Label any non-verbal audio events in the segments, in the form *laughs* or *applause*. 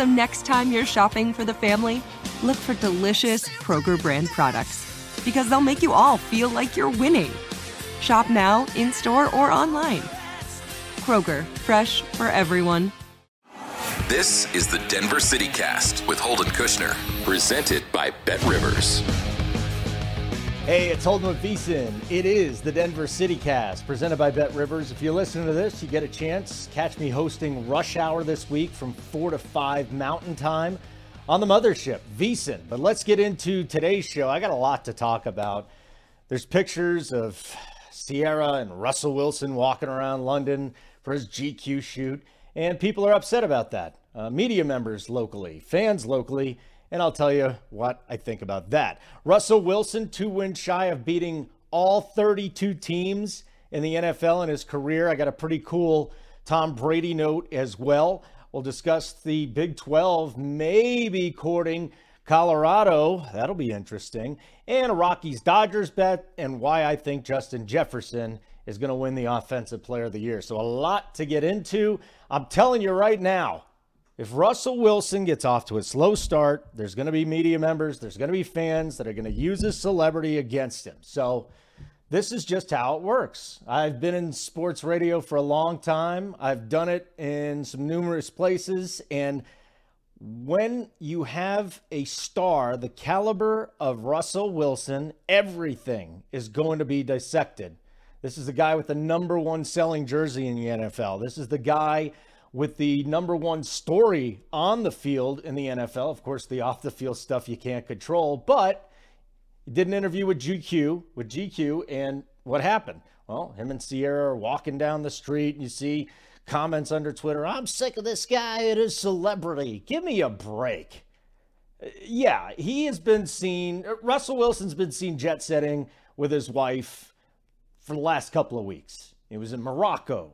So next time you're shopping for the family, look for delicious Kroger brand products because they'll make you all feel like you're winning. Shop now, in store, or online. Kroger, fresh for everyone. This is the Denver City Cast with Holden Kushner, presented by Bet Rivers. Hey, it's Holden with VSiN. It is the Denver City Cast presented by Bet Rivers. If you're listening to this, you get a chance. Catch me hosting Rush Hour this week from 4 to 5 Mountain Time on the mothership, VSiN. But let's get into today's show. I got a lot to talk about. There's pictures of Sierra and Russell Wilson walking around London for his GQ shoot, and people are upset about that. Uh, media members locally, fans locally, and I'll tell you what I think about that. Russell Wilson, two wins shy of beating all 32 teams in the NFL in his career. I got a pretty cool Tom Brady note as well. We'll discuss the Big 12 maybe courting Colorado. That'll be interesting. And a Rockies Dodgers bet and why I think Justin Jefferson is going to win the Offensive Player of the Year. So, a lot to get into. I'm telling you right now, if Russell Wilson gets off to a slow start, there's going to be media members, there's going to be fans that are going to use his celebrity against him. So, this is just how it works. I've been in sports radio for a long time. I've done it in some numerous places. And when you have a star the caliber of Russell Wilson, everything is going to be dissected. This is the guy with the number one selling jersey in the NFL. This is the guy with the number one story on the field in the NFL. Of course, the off the field stuff you can't control, but he did an interview with GQ, with GQ, and what happened? Well, him and Sierra are walking down the street, and you see comments under Twitter. I'm sick of this guy and his celebrity. Give me a break. Yeah, he has been seen. Russell Wilson's been seen jet setting with his wife for the last couple of weeks. He was in Morocco.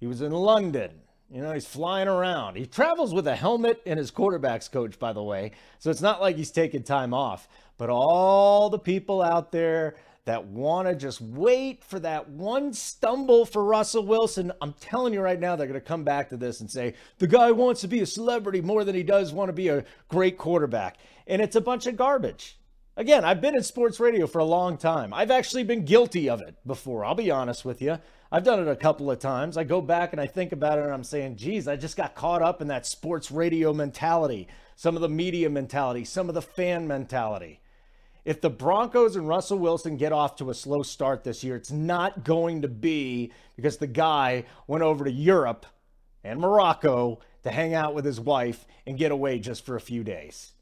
He was in London. You know, he's flying around. He travels with a helmet and his quarterback's coach, by the way. So it's not like he's taking time off. But all the people out there that want to just wait for that one stumble for Russell Wilson, I'm telling you right now, they're going to come back to this and say, the guy wants to be a celebrity more than he does want to be a great quarterback. And it's a bunch of garbage. Again, I've been in sports radio for a long time. I've actually been guilty of it before. I'll be honest with you. I've done it a couple of times. I go back and I think about it and I'm saying, geez, I just got caught up in that sports radio mentality, some of the media mentality, some of the fan mentality. If the Broncos and Russell Wilson get off to a slow start this year, it's not going to be because the guy went over to Europe and Morocco to hang out with his wife and get away just for a few days.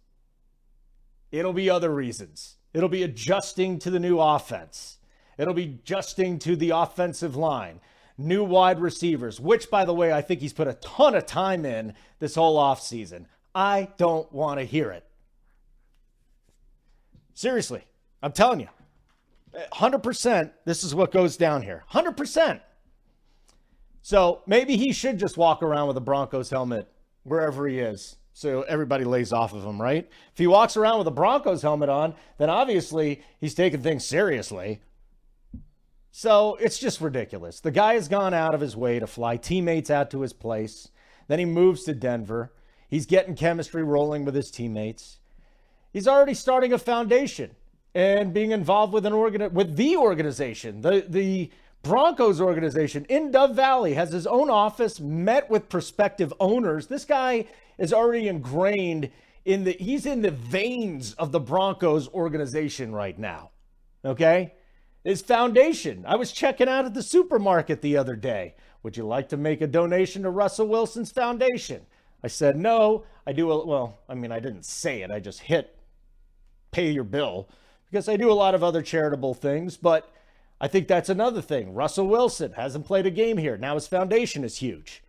It'll be other reasons. It'll be adjusting to the new offense. It'll be adjusting to the offensive line, new wide receivers, which, by the way, I think he's put a ton of time in this whole offseason. I don't want to hear it. Seriously, I'm telling you, 100%, this is what goes down here. 100%. So maybe he should just walk around with a Broncos helmet wherever he is. So everybody lays off of him, right? If he walks around with a Broncos helmet on, then obviously he's taking things seriously. So it's just ridiculous. The guy has gone out of his way to fly teammates out to his place. Then he moves to Denver. He's getting chemistry rolling with his teammates. He's already starting a foundation and being involved with an organ with the organization, the the Broncos organization in Dove Valley has his own office, met with prospective owners. This guy is already ingrained in the he's in the veins of the Broncos organization right now. Okay? His foundation. I was checking out at the supermarket the other day. Would you like to make a donation to Russell Wilson's foundation? I said, no, I do. A, well, I mean, I didn't say it. I just hit pay your bill because I do a lot of other charitable things, but I think that's another thing. Russell Wilson hasn't played a game here. Now his foundation is huge.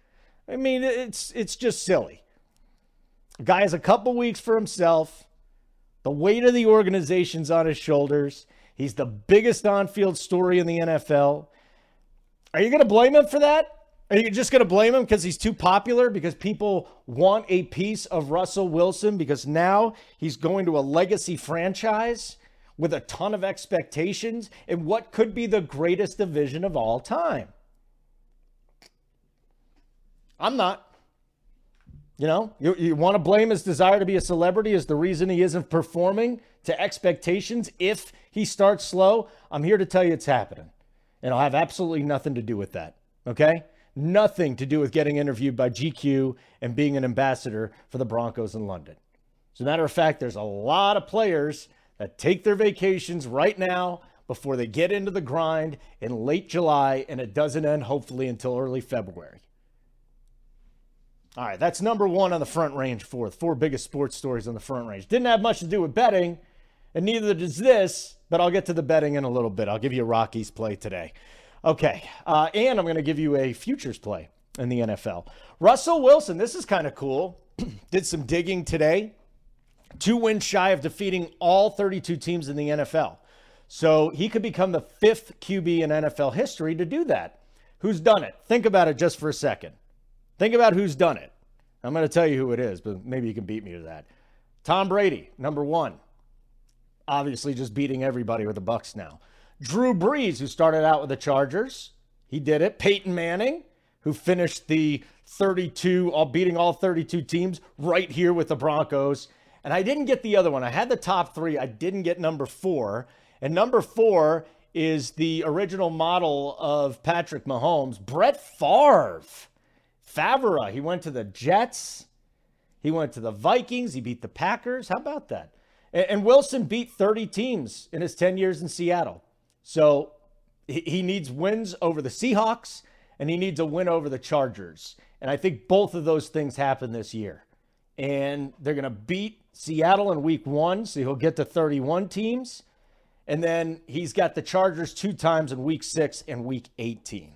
I mean, it's it's just silly. guy has a couple weeks for himself. The weight of the organization's on his shoulders. He's the biggest on-field story in the NFL. Are you going to blame him for that? Are you just going to blame him because he's too popular? Because people want a piece of Russell Wilson? Because now he's going to a legacy franchise with a ton of expectations in what could be the greatest division of all time? I'm not. You know, you, you want to blame his desire to be a celebrity as the reason he isn't performing to expectations if he starts slow? I'm here to tell you it's happening. And I'll have absolutely nothing to do with that. Okay? nothing to do with getting interviewed by GQ and being an ambassador for the Broncos in London. As a matter of fact, there's a lot of players that take their vacations right now before they get into the grind in late July, and it doesn't end hopefully until early February. All right, that's number one on the front range for the four biggest sports stories on the front range. Didn't have much to do with betting, and neither does this, but I'll get to the betting in a little bit. I'll give you a Rockies play today. Okay. Uh, and I'm going to give you a futures play in the NFL. Russell Wilson, this is kind of cool. *clears throat* Did some digging today. Two wins shy of defeating all 32 teams in the NFL. So he could become the fifth QB in NFL history to do that. Who's done it? Think about it just for a second. Think about who's done it. I'm going to tell you who it is, but maybe you can beat me to that. Tom Brady, number one. Obviously, just beating everybody with the Bucs now. Drew Brees, who started out with the Chargers, he did it. Peyton Manning, who finished the 32, all beating all 32 teams right here with the Broncos. And I didn't get the other one. I had the top three. I didn't get number four. And number four is the original model of Patrick Mahomes, Brett Favre. Favre, he went to the Jets. He went to the Vikings. He beat the Packers. How about that? And Wilson beat 30 teams in his 10 years in Seattle. So he needs wins over the Seahawks and he needs a win over the Chargers. And I think both of those things happen this year. And they're going to beat Seattle in week one, so he'll get to 31 teams. And then he's got the Chargers two times in week six and week 18.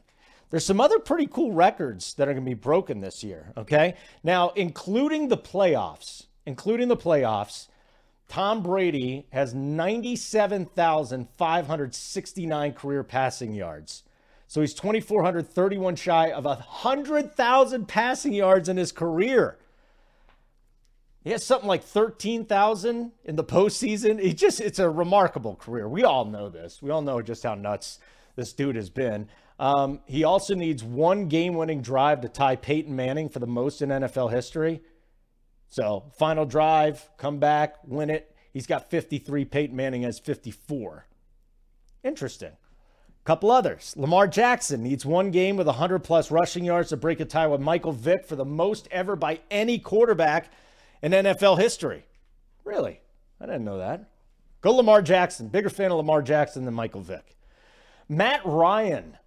There's some other pretty cool records that are going to be broken this year, okay? Now, including the playoffs, including the playoffs, Tom Brady has 97,569 career passing yards. So he's 2,431 shy of 100,000 passing yards in his career. He has something like 13,000 in the postseason. He just, it's a remarkable career. We all know this. We all know just how nuts this dude has been. Um, he also needs one game winning drive to tie Peyton Manning for the most in NFL history. So, final drive, come back, win it. He's got 53. Peyton Manning has 54. Interesting. Couple others. Lamar Jackson needs one game with 100 plus rushing yards to break a tie with Michael Vick for the most ever by any quarterback in NFL history. Really? I didn't know that. Go Lamar Jackson. Bigger fan of Lamar Jackson than Michael Vick. Matt Ryan.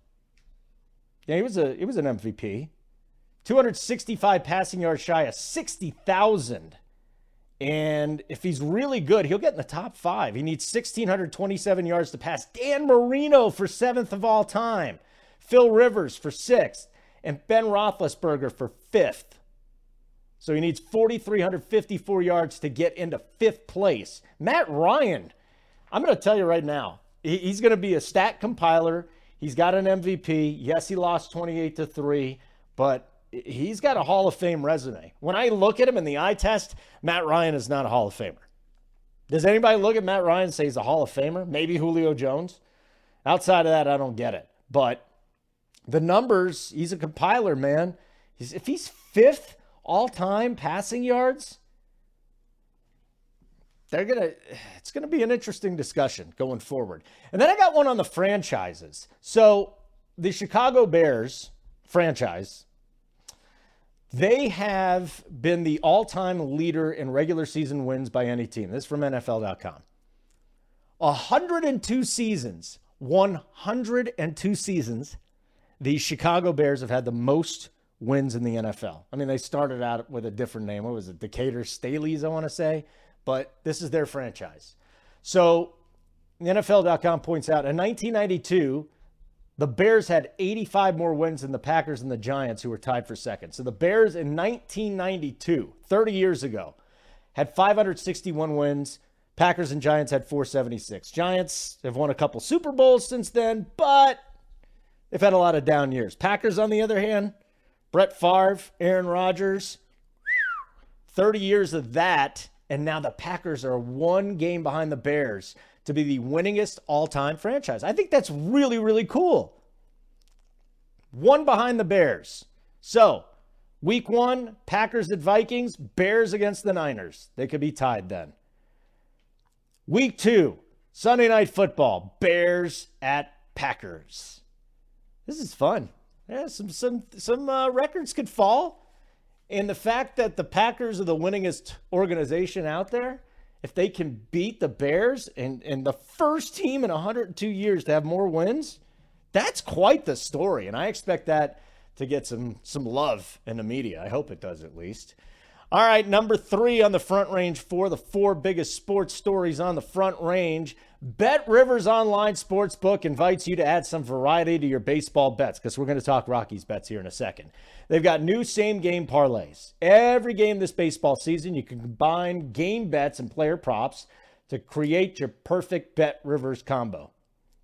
Yeah, he was a he was an MVP. 265 passing yards shy of 60,000 And if he's really good, he'll get in the top five. He needs 1,627 yards to pass Dan Marino for seventh of all time, Phil Rivers for sixth, and Ben Roethlisberger for fifth. So he needs 4,354 yards to get into fifth place. Matt Ryan, I'm going to tell you right now, he's going to be a stat compiler. He's got an MVP. Yes, he lost 28 to 3, but he's got a Hall of Fame resume. When I look at him in the eye test, Matt Ryan is not a Hall of Famer. Does anybody look at Matt Ryan and say he's a Hall of Famer? Maybe Julio Jones. Outside of that, I don't get it. But the numbers, he's a compiler, man. He's, if he's fifth all time passing yards, they're gonna it's gonna be an interesting discussion going forward. And then I got one on the franchises. So the Chicago Bears franchise they have been the all time leader in regular season wins by any team. This is from NFL.com. 102 seasons, 102 seasons, the Chicago Bears have had the most wins in the NFL. I mean, they started out with a different name. What was it? Decatur Staleys, I want to say. But this is their franchise. So, NFL.com points out in 1992, the Bears had 85 more wins than the Packers and the Giants, who were tied for second. So the Bears in 1992, 30 years ago, had 561 wins. Packers and Giants had 476. Giants have won a couple Super Bowls since then, but they've had a lot of down years. Packers, on the other hand, Brett Favre, Aaron Rodgers, 30 years of that, and now the Packers are one game behind the Bears to be the winningest all time franchise. I think that's really, really cool. One behind the Bears. So, week one, Packers at Vikings, Bears against the Niners. They could be tied then. Week two, Sunday night football, Bears at Packers. This is fun. Yeah, some some some uh, records could fall, and the fact that the Packers are the winningest organization out there if they can beat the Bears and, and the first team in 102 years to have more wins, that's quite the story. And I expect that to get some some love in the media. I hope it does at least. All right, number three on the front range for the four biggest sports stories on the front range. Bet Rivers Online Sportsbook invites you to add some variety to your baseball bets because we're going to talk Rockies bets here in a second. They've got new same game parlays. Every game this baseball season, you can combine game bets and player props to create your perfect Bet Rivers combo.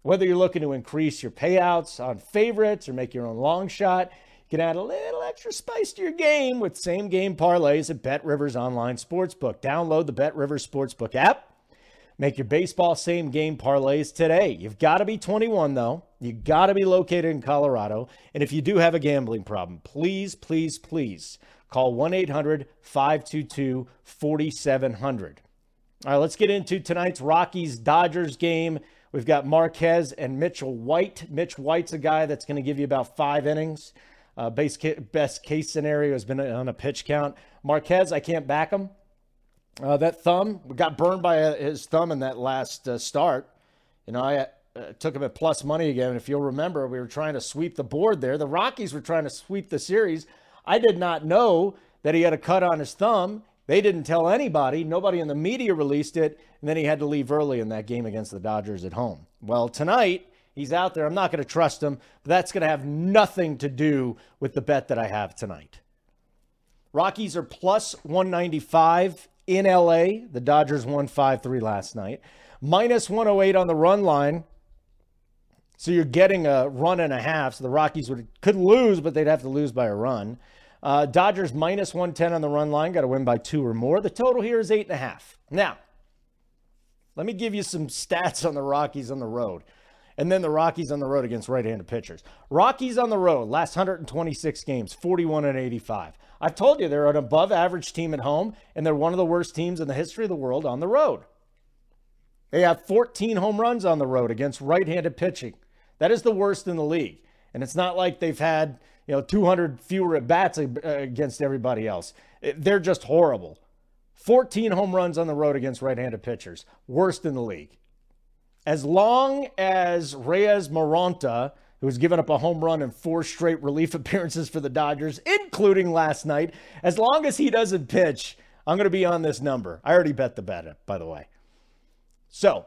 Whether you're looking to increase your payouts on favorites or make your own long shot, you can add a little extra spice to your game with same game parlays at Bet Rivers Online Sportsbook. Download the Bet Rivers Sportsbook app. Make your baseball same game parlays today. You've got to be 21 though. You got to be located in Colorado. And if you do have a gambling problem, please, please, please call 1 800 522 4700. All right, let's get into tonight's Rockies Dodgers game. We've got Marquez and Mitchell White. Mitch White's a guy that's going to give you about five innings. Uh, base ca- best case scenario has been on a pitch count. Marquez, I can't back him. Uh, that thumb got burned by uh, his thumb in that last uh, start. You know, I uh, took him at plus money again. If you'll remember, we were trying to sweep the board there. The Rockies were trying to sweep the series. I did not know that he had a cut on his thumb. They didn't tell anybody. Nobody in the media released it. And then he had to leave early in that game against the Dodgers at home. Well, tonight, He's out there. I'm not going to trust him, but that's going to have nothing to do with the bet that I have tonight. Rockies are plus 195 in LA. The Dodgers won 5 3 last night. Minus 108 on the run line. So you're getting a run and a half. So the Rockies would could lose, but they'd have to lose by a run. Uh, Dodgers minus 110 on the run line. Got to win by two or more. The total here is eight and a half. Now, let me give you some *laughs* stats on the Rockies on the road and then the Rockies on the road against right-handed pitchers. Rockies on the road, last 126 games, 41 and 85. I've told you they're an above average team at home, and they're one of the worst teams in the history of the world on the road. They have 14 home runs on the road against right-handed pitching. That is the worst in the league. And it's not like they've had, you know, 200 fewer at bats against everybody else. They're just horrible. 14 home runs on the road against right-handed pitchers, worst in the league as long as Reyes Moronta, who's given up a home run in four straight relief *laughs* appearances for the Dodgers, including last night, as long as he doesn't pitch, I'm going to be on this number. I already bet the bet, by the way. So,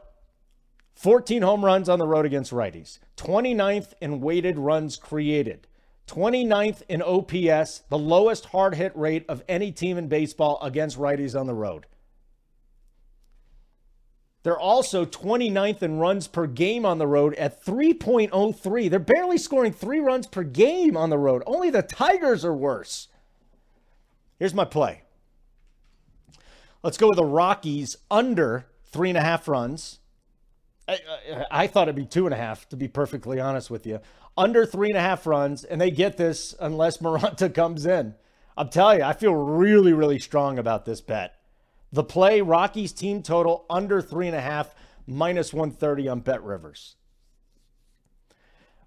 14 home runs on the road against righties, 29th in weighted runs created, 29th in OPS, the lowest hard hit rate of any team in baseball against righties on the road. They're also 29th in runs per game on the road at 3.03. They're barely scoring three runs per game on the road. Only the Tigers are worse. Here's my play. Let's go with the Rockies under three and a half runs. I, I, I, thought it'd be two and a half, to be perfectly honest with you. Under three and a half runs, and they get this unless Moronta *laughs* comes in. I'm telling you, I feel really, really strong about this bet. The play Rockies team total under three and a half, minus 130 on Bet Rivers.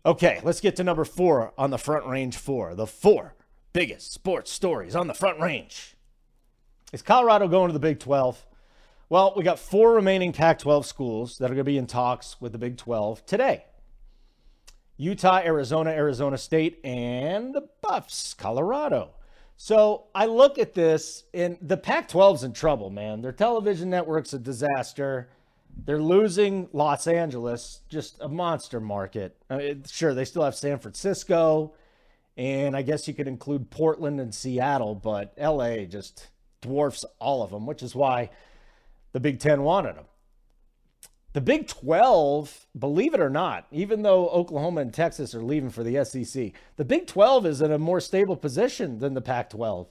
Okay, let's get to number four on the front range four. The four biggest sports stories on the front range. Is Colorado going to the Big 12? Well, we got four remaining Pac 12 schools that are going to be in talks with the Big 12 today Utah, Arizona, Arizona State, and the Buffs, Colorado. So I look at this, and the Pac 12's in trouble, man. Their television network's a disaster. They're losing Los Angeles, just a monster market. I mean, sure, they still have San Francisco, and I guess you could include Portland and Seattle, but LA just dwarfs all of them, which is why the Big Ten wanted them. The Big 12, believe it or not, even though Oklahoma and Texas are leaving for the SEC, the Big 12 is in a more stable position than the Pac 12,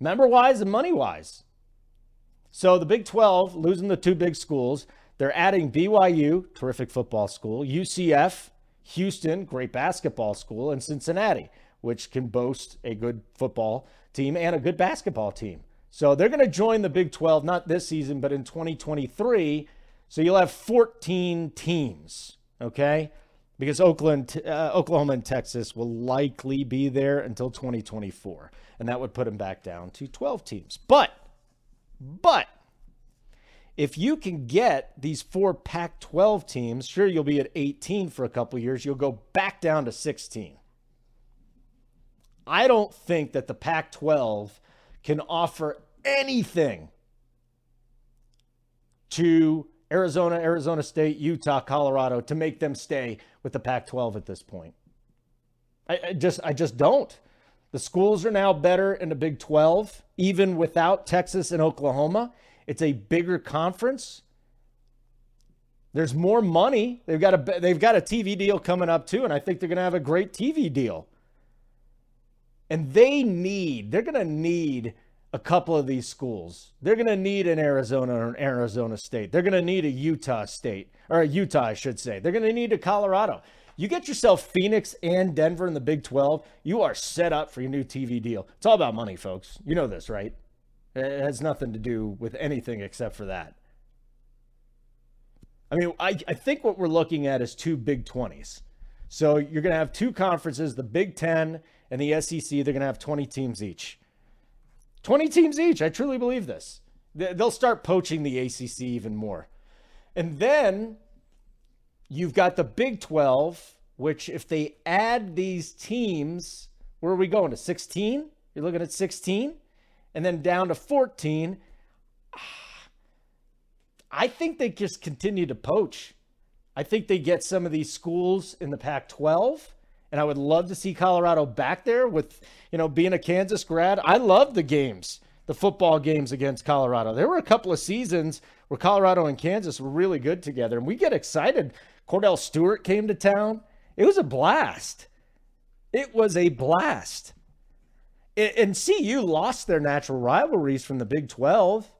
member wise and money wise. So the Big 12 losing the two big schools. They're adding BYU, terrific football school, UCF, Houston, great basketball school, and Cincinnati, which can boast a good football team and a good basketball team. So they're going to join the Big 12, not this season, but in 2023 so you'll have 14 teams, okay? Because Oakland, uh, Oklahoma, and Texas will likely be there until 2024, and that would put them back down to 12 teams. But, but if you can get these four Pac 12 teams, sure, you'll be at 18 for a couple years. You'll go back down to 16. I don't think that the Pac 12 can offer anything to Arizona, Arizona State, Utah, Colorado to make them stay with the Pac 12 at this point. I, I, just I just don't. The schools are now better in the Big 12, even without Texas and Oklahoma. It's a bigger conference. There's more money. They've got a they've got a TV deal coming up too, and I think they're going to have a great TV deal. And they need they're going to need a couple of these schools. They're going to need an Arizona or an Arizona State. They're going to need a Utah State, or a Utah, I should say. They're going to need a Colorado. You get yourself Phoenix and Denver in the Big 12, you are set up for your new TV deal. It's all about money, folks. You know this, right? It has nothing to do with anything except for that. I mean, I, I think what we're looking at is two Big 20s. So you're going to have two conferences, the Big 10 and the SEC. They're going to have 20 teams each. 20 teams each. I truly believe this. They'll start poaching the ACC even more. And then you've got the Big 12, which if they add these teams, where are we going to 16? You're looking at 16 and then down to 14. Ah, I think they just continue to poach. I think they get some of these schools in the Pac 12 and I would love to see Colorado back there with, you know, being a Kansas grad. I love the games, the football games against Colorado. There were a couple of seasons where Colorado and Kansas were really good together, and we get excited. Kordell Stewart came to town. It was a blast. It was a blast. And CU lost their natural rivalries from the Big 12.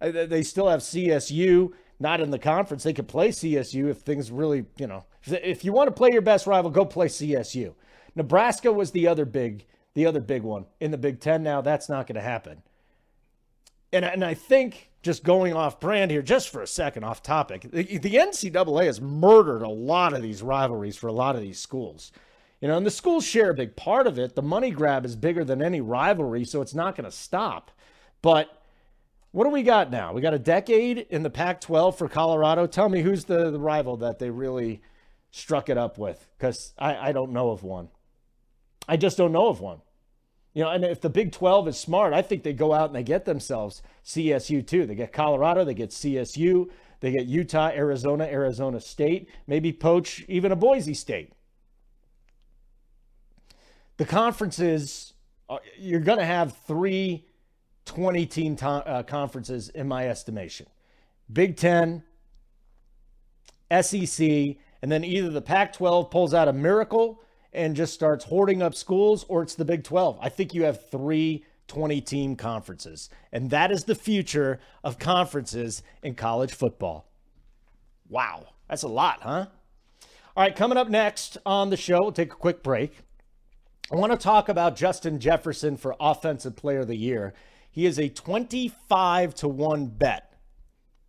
Uh, they still have CSU not in the conference. They could play CSU if things really, you know, if you want to play your best rival, go play CSU. Nebraska was the other big, the other big one in the Big Ten. Now that's not going to happen. And and I think just going off brand here, just for a second, off topic, the, the NCAA has murdered a lot of these rivalries for a lot of these schools. You know, and the schools share a big part of it. The money grab is bigger than any rivalry, so it's not going to stop. But what do we got now? We got a decade in the Pac 12 for Colorado. Tell me who's the, the rival that they really struck it up with because I, I don't know of one. I just don't know of one. You know, and if the Big 12 is smart, I think they go out and they get themselves CSU too. They get Colorado, they get CSU, they get Utah, Arizona, Arizona State, maybe poach even a Boise State. The conferences, you're going to have three 20 team to- uh, conferences in my estimation Big 10, SEC, and then either the Pac 12 pulls out a miracle and just starts hoarding up schools, or it's the Big 12. I think you have three 20 team conferences, and that is the future of conferences in college football. Wow, that's a lot, huh? All right, coming up next on the show, we'll take a quick break. I want to talk about Justin Jefferson for Offensive Player of the Year. He is a 25 to 1 bet,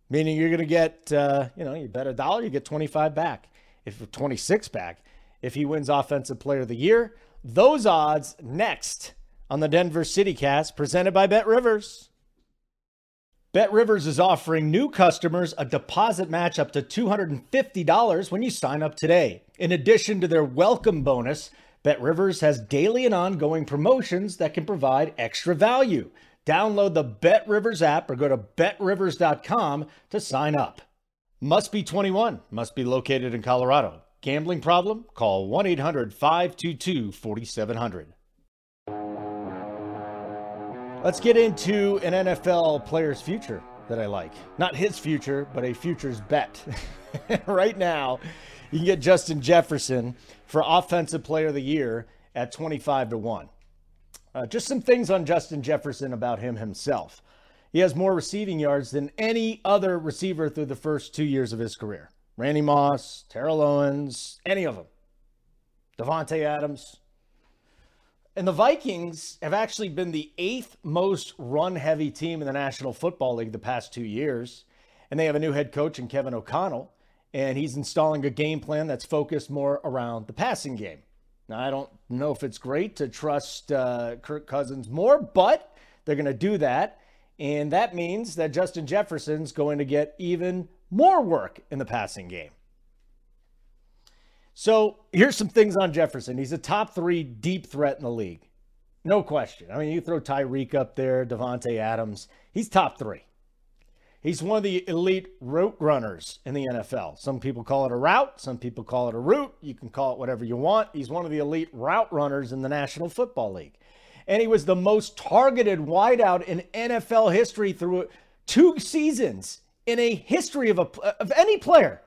meaning you're going to get, uh, you know, you bet a dollar, you get 25 back. If 26 back, if he wins Offensive Player of the Year. Those odds next on the Denver City Cast, presented by Bet Rivers. Bet Rivers is offering new customers a deposit match up to $250 when you sign up today. In addition to their welcome bonus, Bet Rivers has daily and ongoing promotions that can provide extra value. Download the Bet Rivers app or go to betrivers.com to sign up. Must be 21, must be located in Colorado. Gambling problem? Call 1 800 522 4700. Let's get into an NFL player's future that I like. Not his future, but a future's bet. *laughs* right now, you can get Justin Jefferson for Offensive Player of the Year at 25 to 1. Uh, just some things on Justin Jefferson about him himself. He has more receiving yards than any other receiver through the first two years of his career. Randy Moss, Terrell Owens, any of them. Davante Adams. And the Vikings have actually been the eighth most run heavy team in the National Football League the past two years. And they have a new head coach in Kevin O'Connell. And he's installing a game plan that's focused more around the passing game. Now, I don't know if it's great to trust uh, Kirk Cousins more, but they're going to do that. And that means that Justin Jefferson's going to get even more work in the passing game. So here's some things on Jefferson. He's a top three deep threat in the league. No question. I mean, you throw Tyreek up there, Davante Adams, he's top three. He's one of the elite route runners in the NFL. Some people call it a route, some people call it a route. You can call it whatever you want. He's one of the elite route runners in the National Football League. And he was the most targeted wideout in NFL history through two seasons in a history of, a, of any player.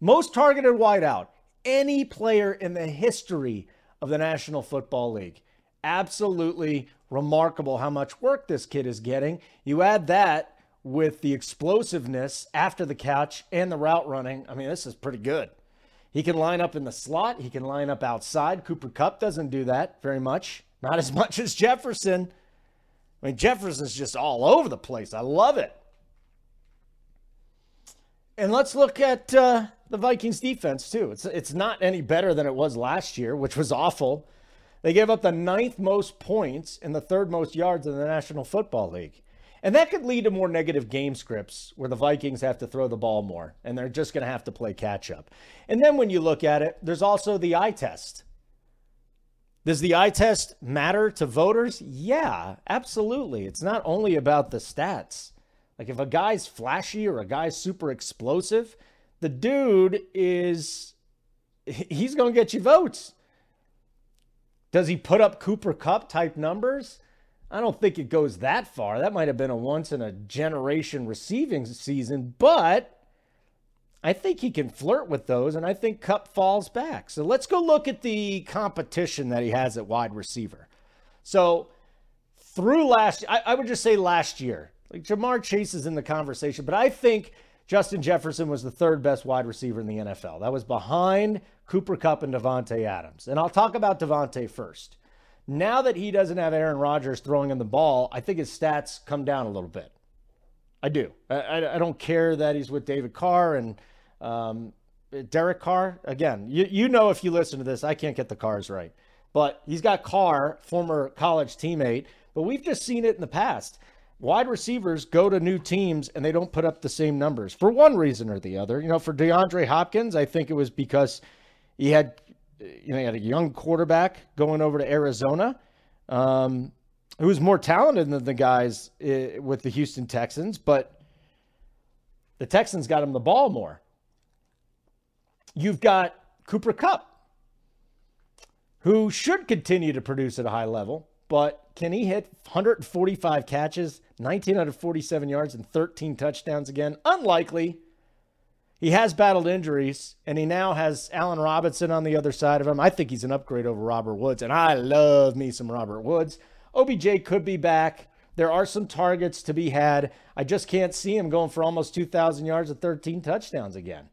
Most targeted wideout, any player in the history of the National Football League. Absolutely remarkable how much work this kid is getting. You add that with the explosiveness after the catch and the route running. I mean, this is pretty good. He can line up in the slot, he can line up outside. Cooper Kupp doesn't do that very much, not as *laughs* much as Jefferson. I mean, Jefferson's just all over the place. I love it. And let's look at uh, the Vikings defense, too. It's, it's not any better than it was last year, which was awful. They gave up the ninth most points and the third most yards in the National Football League. And that could lead to more negative game scripts where the Vikings have to throw the ball more and they're just going to have to play catch up. And then when you look at it, there's also the eye test. Does the eye test matter to voters? Yeah, absolutely. It's not only about the stats. Like if a guy's flashy or a guy's super explosive, the dude is he's going to get you votes. Does he put up Cooper Kupp type numbers? I don't think it goes that far. That might have been a once in a generation receiving season, but I think he can flirt with those, and I think Kupp falls back. So let's go look at the competition that he has at wide receiver. So through last, I, I would just say last year, like Ja'Marr Chase is in the conversation, but I think Justin Jefferson was the third best wide receiver in the NFL. That was behind Cooper Kupp and Davante Adams. And I'll talk about Davante first. Now that he doesn't have Aaron Rodgers throwing him the ball, I think his stats come down a little bit. I do. I, I, don't care that he's with David Carr and um, Derek Carr. Again, you, you know if you listen to this, I can't get the cars right. But he's got Carr, former college teammate, but we've just seen it in the past. Wide receivers go to new teams and they don't put up the same numbers for one reason or the other. You know, for DeAndre Hopkins, I think it was because he had you know, he had a young quarterback going over to Arizona. Um, was more talented than the guys uh, with the Houston Texans, but the Texans got him the ball more. You've got Cooper Kupp, who should continue to produce at a high level, but can he hit 145 catches, 1,947 yards, and 13 touchdowns again? Unlikely. He has battled injuries, and he now has Allen Robinson on the other side of him. I think he's an upgrade over Robert Woods, and I love me some Robert Woods. OBJ could be back. There are some targets to be had. I just can't see him going for almost 2,000 yards and 13 touchdowns again.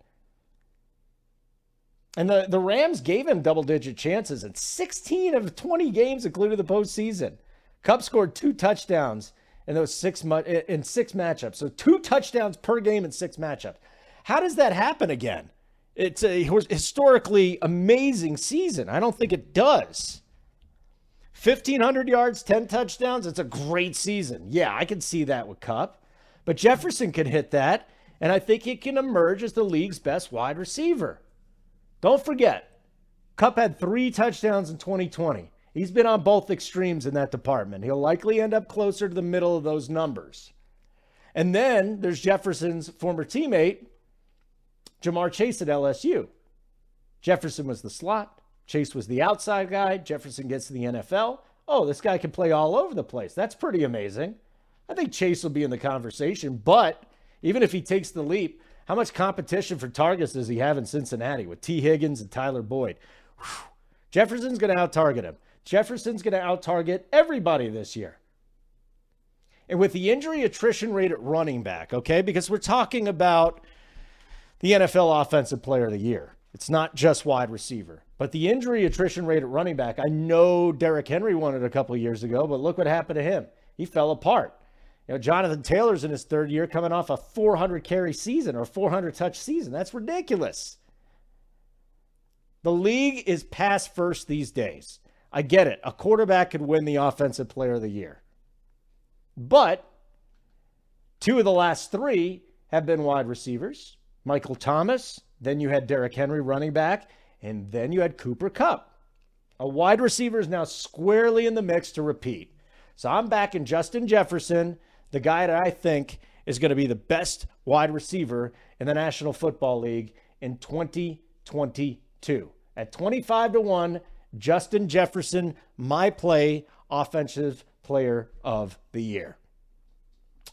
And the, the Rams gave him double digit chances in 16 of 20 games, including the postseason. Kupp scored two touchdowns in those six in six matchups. So two touchdowns per game in six matchups. How does that happen again? It's a historically amazing season. I don't think it does. 1,500 yards, 10 touchdowns. It's a great season. Yeah, I can see that with Kupp. But Jefferson can hit that, and I think he can emerge as the league's best wide receiver. Don't forget, Kupp had three touchdowns in 2020. He's been on both extremes in that department. He'll likely end up closer to the middle of those numbers. And then there's Jefferson's former teammate, Ja'Marr Chase at LSU. Jefferson was the slot. Chase was the outside guy. Jefferson gets to the NFL. Oh, this guy can play all over the place. That's pretty amazing. I think Chase will be in the conversation, but even if he takes the leap, how much competition for targets does he have in Cincinnati with Tee Higgins and Tyler Boyd? Whew. Jefferson's going to out target him. Jefferson's going to out target everybody this year. And with the injury attrition rate at running back, okay, because we're talking about the NFL Offensive Player of the Year. It's not just wide receiver. But the injury attrition rate at running back, I know Derrick Henry won it a couple years ago, but look what happened to him. He fell apart. You know, Jonathan Taylor's in his third year coming off a 400 carry season or 400 touch season. That's ridiculous. The league is pass first these days. I get it. A quarterback could win the offensive player of the year. But two of the last three have been wide receivers. Michael Thomas, then you had Derrick Henry running back, and then you had Cooper Kupp. A wide receiver is now squarely in the mix to repeat. So I'm backing Justin Jefferson, the guy that I think is going to be the best wide receiver in the National Football League in 2022. At 25 to 1, Justin Jefferson, my play, offensive player of the year.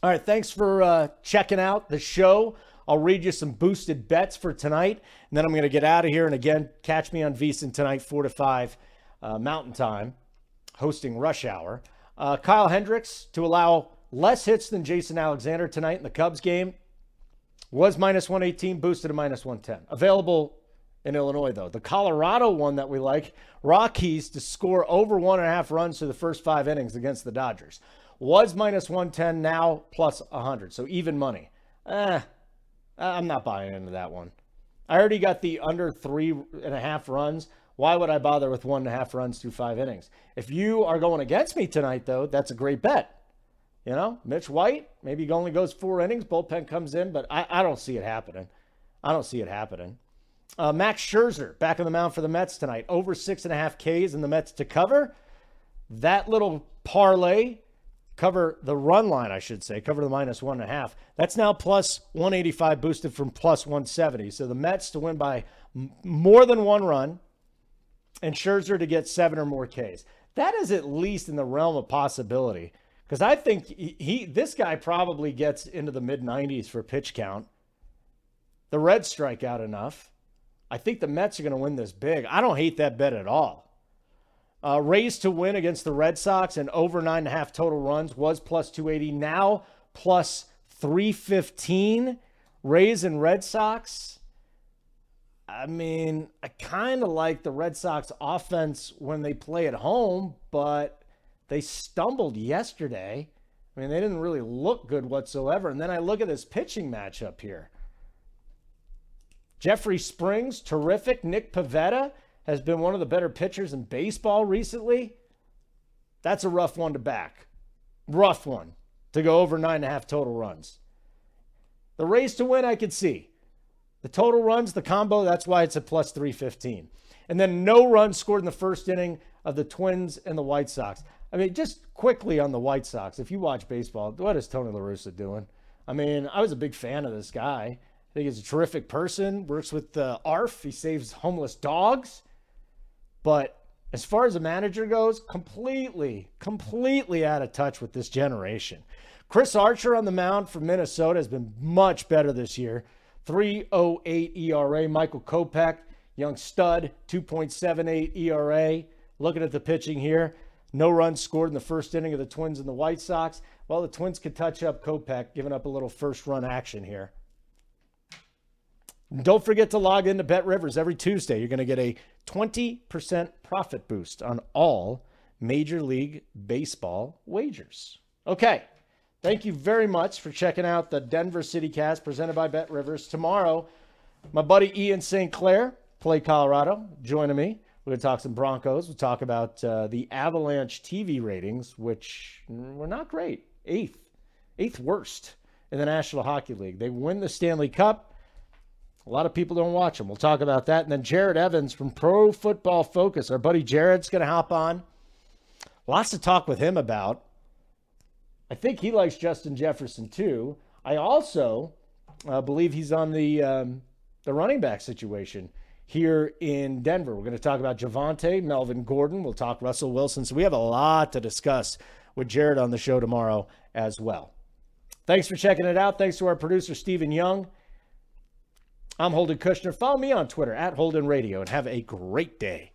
All right, thanks for uh, checking out the show. I'll read you some boosted bets for tonight, and then I'm going to get out of here. And again, catch me on VSiN tonight, 4 to 5 uh, Mountain Time, hosting Rush Hour. Uh, Kyle Hendricks to allow less hits than Jason Alexander tonight in the Cubs game was minus 118, boosted to minus 110. Available in Illinois, though. The Colorado one that we like, Rockies to score over one and a half runs to the first five innings against the Dodgers. Was minus 110, now plus 100. So even money. Eh, I'm not buying into that one. I already got the under three and a half runs. Why would I bother with one and a half runs through five innings? If you are going against me tonight, though, that's a great bet. You know, Mitch White, maybe he only goes four innings, bullpen comes in, but I, I don't see it happening. I don't see it happening. Uh, Max Scherzer back on the mound for the Mets tonight, over six and a half Ks in the Mets to cover. That little parlay cover the run line, I should say, cover the minus one and a half. That's now plus 185, boosted from plus 170. So the Mets to win by more than one run, and Scherzer to get seven or more Ks. That is at least in the realm of possibility. Because I think he, he, this guy probably gets into the mid 90s for pitch count. The Reds strike out enough. I think the Mets are going to win this big. I don't hate that bet at all. Uh, to win against the Red Sox and over nine and a half total runs was plus 280. Now plus 315. Rays and Red Sox. I mean, I kind of like the Red Sox offense when they play at home, but they stumbled yesterday. I mean, they didn't really look good whatsoever. And then I look at this pitching matchup here. Jeffrey Springs, terrific. Nick Pivetta has been one of the better pitchers in baseball recently. That's a rough one to back. Rough one to go over nine and a half total runs. The Rays to win, I could see. The total runs, the combo, that's why it's a plus 315. And then no runs scored in the first inning of the Twins and the White Sox. I mean, just quickly on the White Sox, if you watch baseball, what is Tony La Russa doing? I mean, I was a big fan of this guy. I think he's a terrific person, works with uh, ARF, he saves homeless dogs. But as far as a manager goes, completely, completely out of touch with this generation. Chris Archer on the mound for Minnesota has been much better this year. 308 ERA. Michael Kopech, young stud, 2.78 ERA. Looking at the pitching here, no runs scored in the first inning of the Twins and the White Sox. Well, the Twins could touch up Kopech, giving up a little first run action here. Don't forget to log into Bet Rivers every Tuesday. You're going to get a 20% profit boost on all Major League Baseball wagers. Okay. Thank you very much for checking out the Denver City Cast presented by Bet Rivers. Tomorrow, my buddy Ian St. Clair, play Colorado, joining me. We're going to talk some Broncos. We'll talk about uh, the Avalanche TV ratings, which were not great. Eighth, eighth worst in the National Hockey League. They win the Stanley Cup. A lot of people don't watch them. We'll talk about that. And then Jared Evans from Pro Football Focus. Our buddy Jared's going to hop on. Lots to talk with him about. I think he likes Justin Jefferson too. I also uh, believe he's on the um, the running back situation here in Denver. We're going to talk about Javonte, Melvin Gordon. We'll talk Russell Wilson. So we have a lot to discuss with Jared on the show tomorrow as well. Thanks for checking it out. Thanks to our producer Stephen Young. I'm Holden Kushner. Follow me on Twitter at Holden Radio and have a great day.